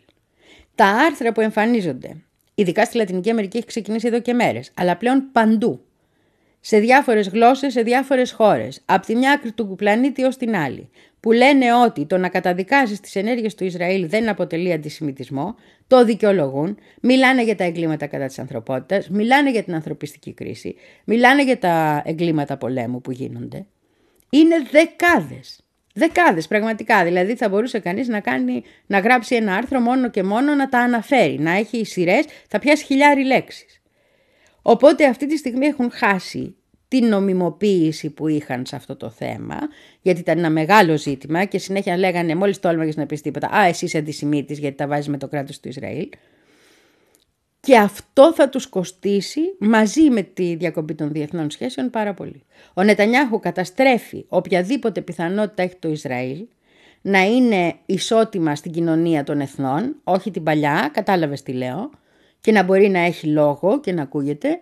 Τα άρθρα που εμφανίζονται, ειδικά στη Λατινική Αμερική έχει ξεκινήσει εδώ και μέρες, αλλά πλέον παντού, σε διάφορες γλώσσες, σε διάφορες χώρες, από τη μια άκρη του πλανήτη ως την άλλη, που που λένε ότι το να καταδικάζεις τις ενέργειες του Ισραήλ δεν αποτελεί αντισημιτισμό, το δικαιολογούν, μιλάνε για τα εγκλήματα κατά της ανθρωπότητας, μιλάνε για την ανθρωπιστική κρίση, μιλάνε για τα εγκλήματα πολέμου που γίνονται. Είναι δεκάδες. Δεκάδες πραγματικά. Δηλαδή θα μπορούσε κανείς να, κάνει, να γράψει ένα άρθρο μόνο και μόνο να τα αναφέρει, να έχει σειρές, θα πιάσει χιλιάρι λέξεις. Οπότε αυτή τη στιγμή έχουν χάσει την νομιμοποίηση που είχαν σε αυτό το θέμα, γιατί ήταν ένα μεγάλο ζήτημα και συνέχεια λέγανε μόλις τόλμαγες να πεις τίποτα «Α, εσύ είσαι αντισημίτης γιατί τα βάζεις με το κράτος του Ισραήλ». Και αυτό θα τους κοστίσει μαζί με τη διακοπή των διεθνών σχέσεων πάρα πολύ. Ο Νετανιάχου καταστρέφει οποιαδήποτε πιθανότητα έχει το Ισραήλ να είναι ισότιμα στην κοινωνία των εθνών, όχι την παλιά, κατάλαβες τι λέω, και να μπορεί να έχει λόγο και να ακούγεται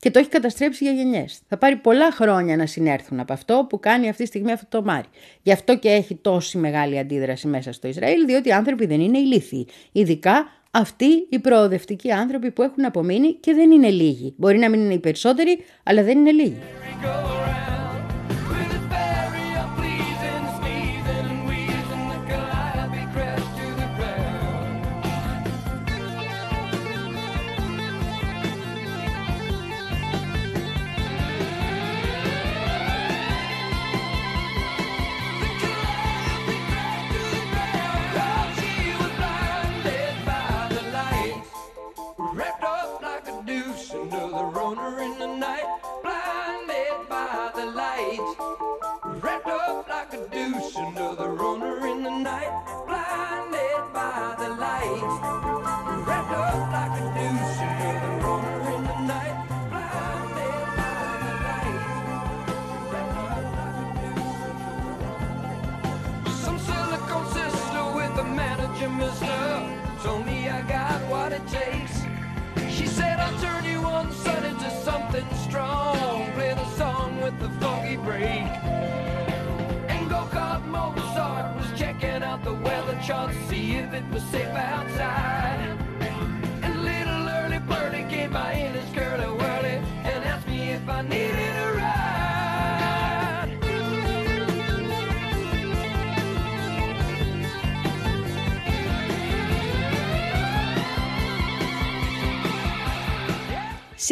και το έχει καταστρέψει για γενιές. Θα πάρει πολλά χρόνια να συνέρθουν από αυτό που κάνει αυτή τη στιγμή αυτό το Μάρι. Γι' αυτό και έχει τόση μεγάλη αντίδραση μέσα στο Ισραήλ, διότι οι άνθρωποι δεν είναι ηλίθιοι. Ειδικά αυτοί οι προοδευτικοί άνθρωποι που έχουν απομείνει και δεν είναι λίγοι. Μπορεί να μην είναι οι περισσότεροι, αλλά δεν είναι λίγοι.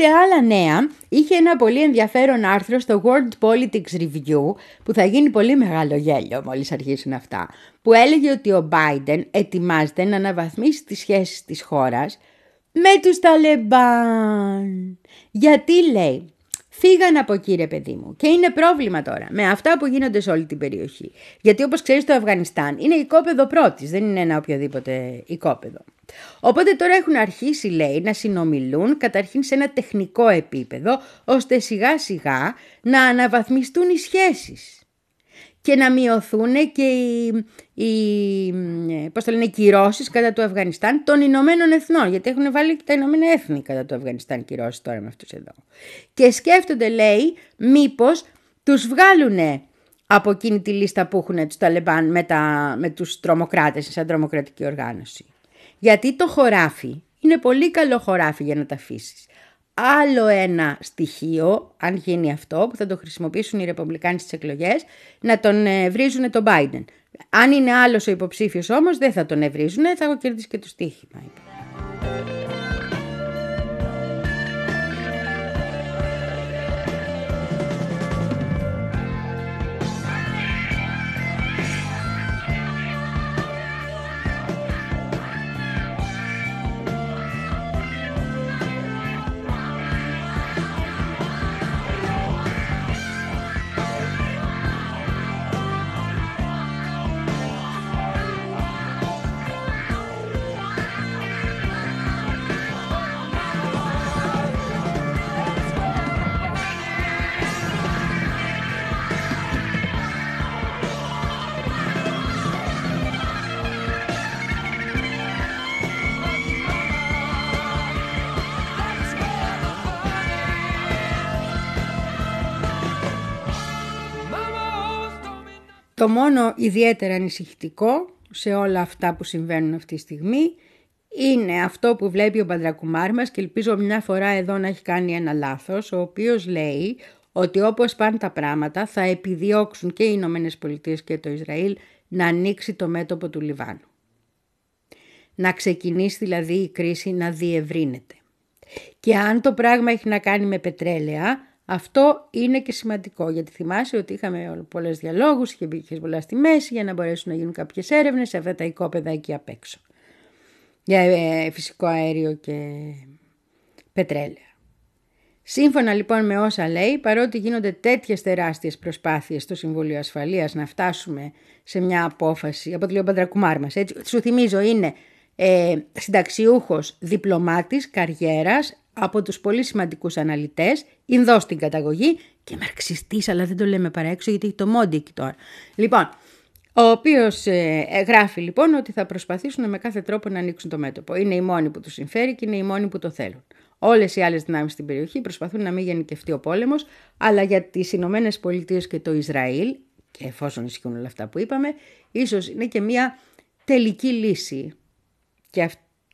Σε άλλα νέα, είχε ένα πολύ ενδιαφέρον άρθρο στο World Politics Review, που θα γίνει πολύ μεγάλο γέλιο μόλις αρχίσουν αυτά, που έλεγε ότι ο Biden ετοιμάζεται να αναβαθμίσει τις σχέσεις της χώρας με τους Ταλεμπάν. Γιατί λέει, Φύγαν από εκεί ρε παιδί μου και είναι πρόβλημα τώρα με αυτά που γίνονται σε όλη την περιοχή. Γιατί όπως ξέρεις το Αφγανιστάν είναι οικόπεδο πρώτης, δεν είναι ένα οποιοδήποτε οικόπεδο. Οπότε τώρα έχουν αρχίσει λέει να συνομιλούν καταρχήν σε ένα τεχνικό επίπεδο ώστε σιγά σιγά να αναβαθμιστούν οι σχέσεις και να μειωθούν και οι, οι, πώς το λένε, κυρώσεις κατά του Αφγανιστάν των Ηνωμένων Εθνών, γιατί έχουν βάλει και τα Ηνωμένα Έθνη κατά του Αφγανιστάν κυρώσεις τώρα με αυτούς εδώ. Και σκέφτονται, λέει, μήπως τους βγάλουν από εκείνη τη λίστα που έχουν τους Ταλεμπάν με, τα, με τους τρομοκράτες σαν τρομοκρατική οργάνωση. Γιατί το χωράφι είναι πολύ καλό χωράφι για να τα αφήσεις άλλο ένα στοιχείο, αν γίνει αυτό, που θα το χρησιμοποιήσουν οι Ρεπουμπλικάνοι στις εκλογές, να τον ε, βρίζουν τον Biden. Αν είναι άλλος ο υποψήφιος όμως, δεν θα τον ευρίζουν, θα έχω κερδίσει και το στοίχημα. Το μόνο ιδιαίτερα ανησυχητικό σε όλα αυτά που συμβαίνουν αυτή τη στιγμή είναι αυτό που βλέπει ο Παντρακουμάρ μας και ελπίζω μια φορά εδώ να έχει κάνει ένα λάθος, ο οποίος λέει ότι όπως πάνε τα πράγματα θα επιδιώξουν και οι Ηνωμένες Πολιτείες και το Ισραήλ να ανοίξει το μέτωπο του Λιβάνου. Να ξεκινήσει δηλαδή η κρίση να διευρύνεται. Και αν το πράγμα έχει να κάνει με πετρέλαια, αυτό είναι και σημαντικό γιατί θυμάσαι ότι είχαμε πολλές διαλόγους, είχε μπει πολλά στη μέση για να μπορέσουν να γίνουν κάποιες έρευνες σε αυτά τα οικόπεδα εκεί απ' έξω. Για ε, φυσικό αέριο και πετρέλαια. Σύμφωνα λοιπόν με όσα λέει, παρότι γίνονται τέτοιες τεράστιες προσπάθειες στο Συμβούλιο Ασφαλείας να φτάσουμε σε μια απόφαση, από τη λέει ο μας, έτσι, σου θυμίζω είναι ε, συνταξιούχος διπλωμάτης καριέρας από τους πολύ σημαντικούς αναλυτές, Ινδός στην καταγωγή και μαρξιστής, αλλά δεν το λέμε παραέξω γιατί έχει το μόντι εκεί τώρα. Λοιπόν, ο οποίος ε, γράφει λοιπόν ότι θα προσπαθήσουν με κάθε τρόπο να ανοίξουν το μέτωπο. Είναι οι μόνοι που τους συμφέρει και είναι οι μόνοι που το θέλουν. Όλες οι άλλες δυνάμεις στην περιοχή προσπαθούν να μην γενικευτεί ο πόλεμος, αλλά για τις Ηνωμένες Πολιτείες και το Ισραήλ, και εφόσον ισχύουν όλα αυτά που είπαμε, ίσως είναι και μια τελική λύση. Και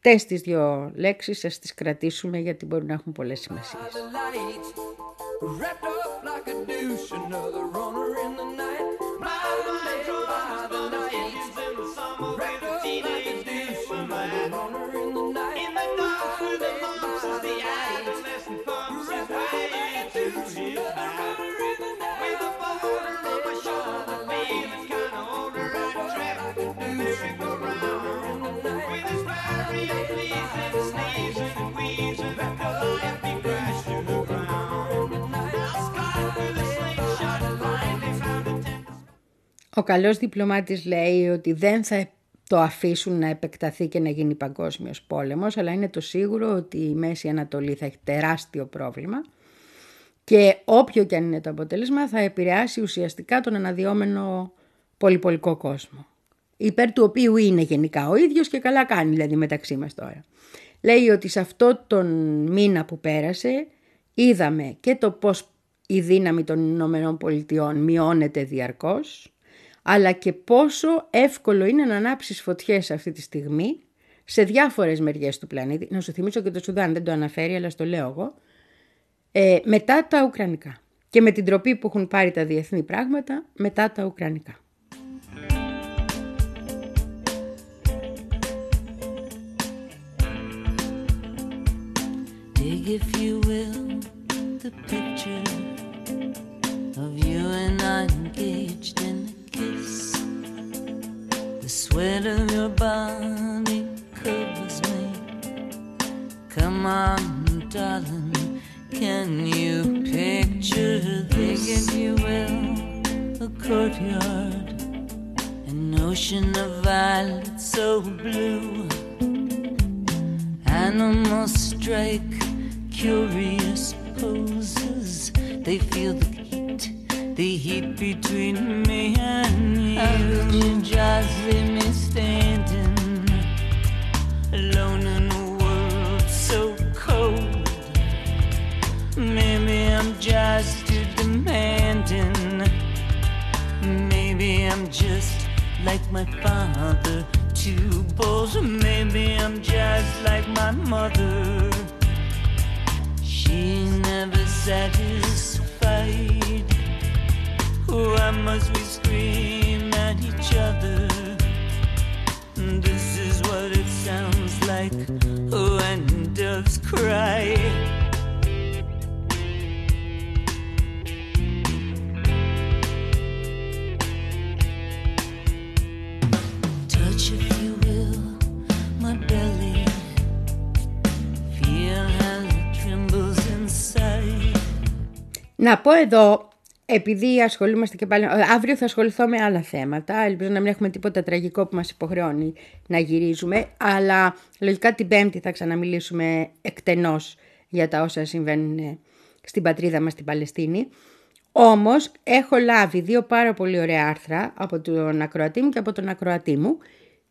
αυτές τις δύο λέξεις σας τις κρατήσουμε γιατί μπορούν να έχουν πολλές σημασίες. Ο καλός διπλωμάτης λέει ότι δεν θα το αφήσουν να επεκταθεί και να γίνει παγκόσμιος πόλεμος, αλλά είναι το σίγουρο ότι η Μέση Ανατολή θα έχει τεράστιο πρόβλημα και όποιο και αν είναι το αποτέλεσμα θα επηρεάσει ουσιαστικά τον αναδυόμενο πολυπολικό κόσμο. Υπέρ του οποίου είναι γενικά ο ίδιος και καλά κάνει δηλαδή μεταξύ μας τώρα. Λέει ότι σε αυτό τον μήνα που πέρασε είδαμε και το πώς η δύναμη των Ηνωμένων Πολιτειών μειώνεται διαρκώς αλλά και πόσο εύκολο είναι να ανάψεις φωτιές αυτή τη στιγμή σε διάφορες μεριές του πλανήτη. Να σου θυμίσω και το Σουδάν, δεν το αναφέρει, αλλά στο λέω εγώ. Ε, μετά τα Ουκρανικά. Και με την τροπή που έχουν πάρει τα διεθνή πράγματα, μετά τα Ουκρανικά. if you will, the picture of you and I engaged in sweat of your body covers me. Come on, darling, can you picture this, if you will, a courtyard, an ocean of violets so blue. Animals strike curious poses, they feel the the heat between me and you. Could just leave me standing alone in a world so cold? Maybe I'm just too demanding. Maybe I'm just like my father, too bold. Maybe I'm just like my mother. She's never satisfied. Why must we scream at each other? This is what it sounds like when doves cry. Touch, if you will, my belly. Feel how it trembles inside. Να πω εδώ επειδή ασχολούμαστε και πάλι, αύριο θα ασχοληθώ με άλλα θέματα, ελπίζω να μην έχουμε τίποτα τραγικό που μας υποχρεώνει να γυρίζουμε, αλλά λογικά την Πέμπτη θα ξαναμιλήσουμε εκτενώς για τα όσα συμβαίνουν στην πατρίδα μας στην Παλαιστίνη. Όμως έχω λάβει δύο πάρα πολύ ωραία άρθρα από τον ακροατή μου και από τον ακροατή μου,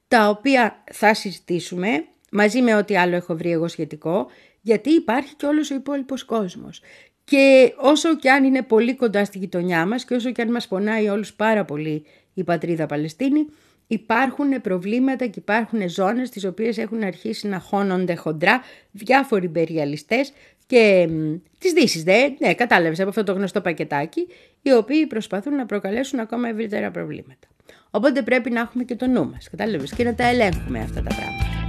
τα οποία θα συζητήσουμε μαζί με ό,τι άλλο έχω βρει εγώ σχετικό, γιατί υπάρχει και όλος ο υπόλοιπος κόσμος. Και όσο και αν είναι πολύ κοντά στη γειτονιά μας και όσο και αν μας πονάει όλους πάρα πολύ η πατρίδα Παλαιστίνη, υπάρχουν προβλήματα και υπάρχουν ζώνες τις οποίες έχουν αρχίσει να χώνονται χοντρά διάφοροι υπεριαλιστές και της Δύσης, δε, ναι, κατάλαβες από αυτό το γνωστό πακετάκι, οι οποίοι προσπαθούν να προκαλέσουν ακόμα ευρύτερα προβλήματα. Οπότε πρέπει να έχουμε και το νου μας, κατάλαβες, και να τα ελέγχουμε αυτά τα πράγματα.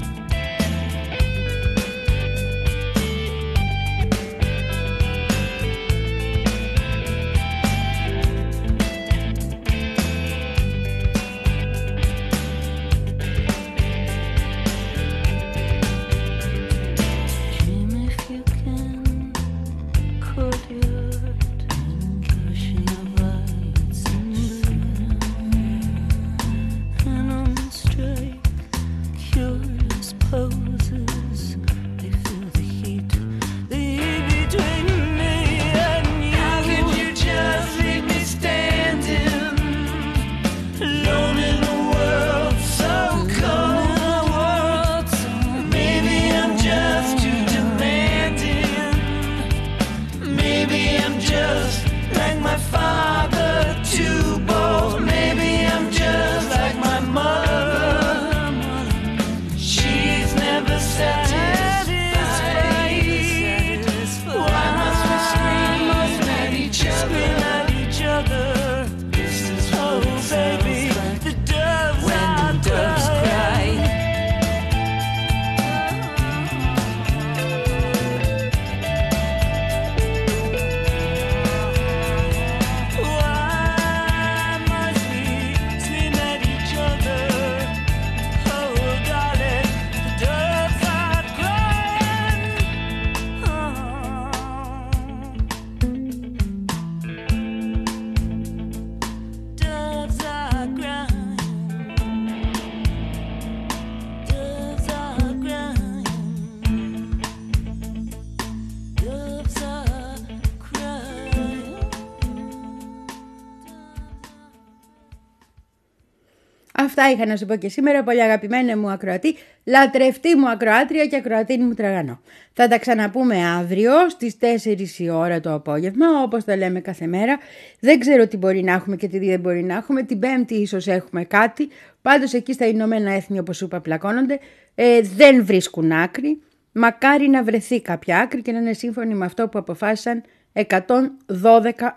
Αυτά είχα να σου πω και σήμερα, πολύ αγαπημένα μου ακροατή, λατρευτή μου ακροάτρια και ακροατή μου τραγανό. Θα τα ξαναπούμε αύριο στις 4 η ώρα το απόγευμα, όπως τα λέμε κάθε μέρα. Δεν ξέρω τι μπορεί να έχουμε και τι δεν μπορεί να έχουμε. Την Πέμπτη ίσως έχουμε κάτι. Πάντως εκεί στα Ηνωμένα Έθνη, όπως σου είπα, πλακώνονται. Ε, δεν βρίσκουν άκρη. Μακάρι να βρεθεί κάποια άκρη και να είναι σύμφωνοι με αυτό που αποφάσισαν 112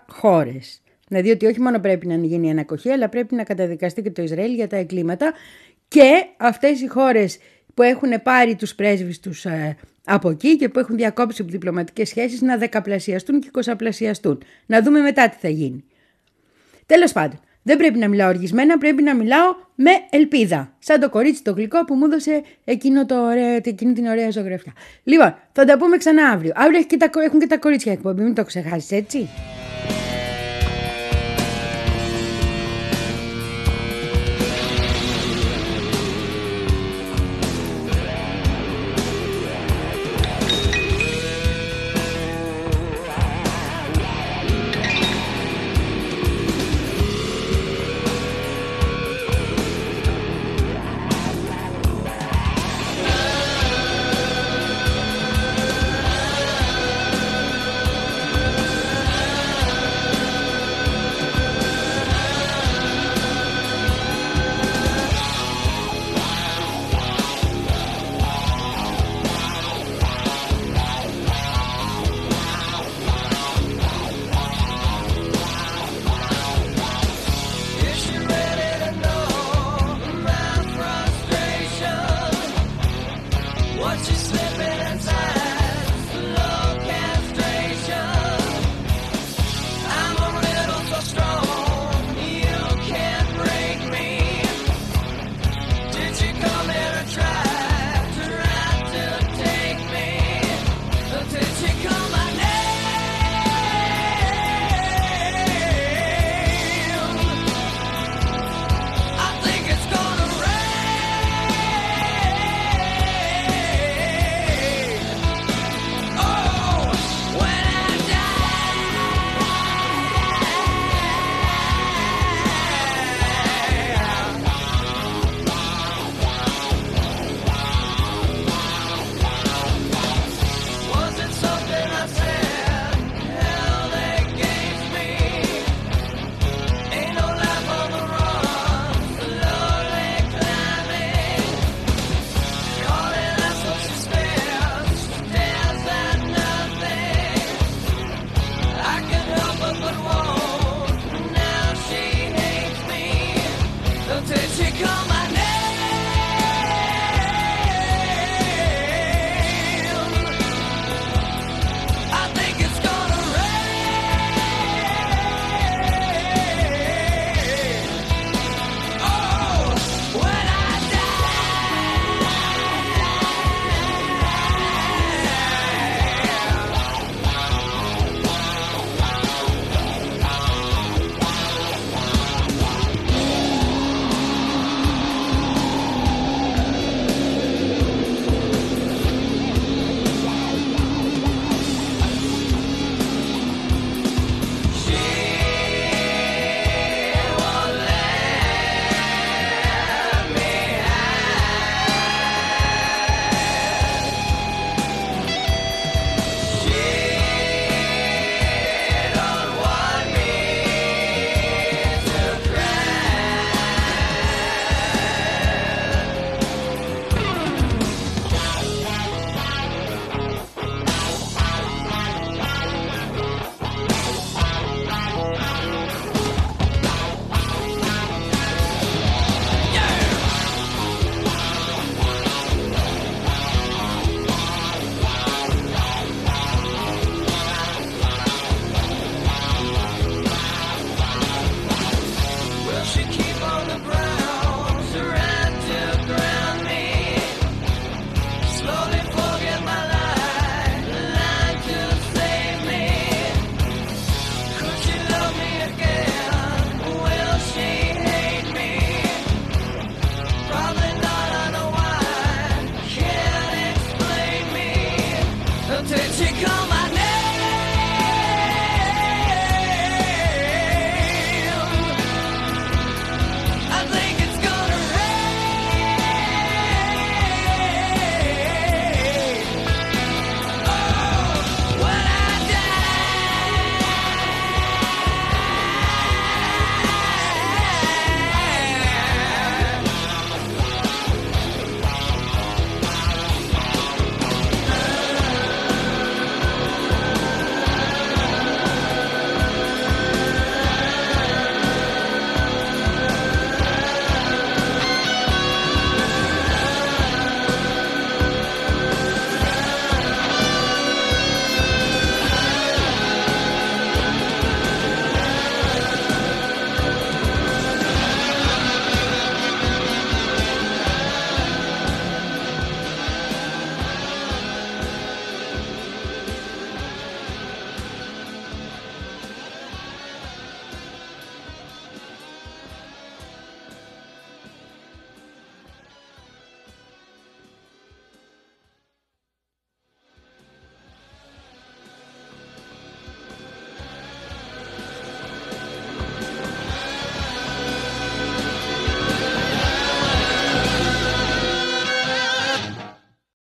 χώρες. Δηλαδή ότι όχι μόνο πρέπει να γίνει ανακοχή, αλλά πρέπει να καταδικαστεί και το Ισραήλ για τα εγκλήματα και αυτές οι χώρες που έχουν πάρει τους πρέσβεις τους ε, από εκεί και που έχουν διακόψει διπλωματικές σχέσεις να δεκαπλασιαστούν και εικοσαπλασιαστούν. Να δούμε μετά τι θα γίνει. Τέλος πάντων, δεν πρέπει να μιλάω οργισμένα, πρέπει να μιλάω με ελπίδα. Σαν το κορίτσι το γλυκό που μου έδωσε εκείνο το ωραίο, εκείνη την ωραία ζωγραφιά. Λοιπόν, θα τα πούμε ξανά αύριο. Αύριο έχει και τα- έχουν και τα κορίτσια εκπομπή, μην το ξεχάσεις έτσι.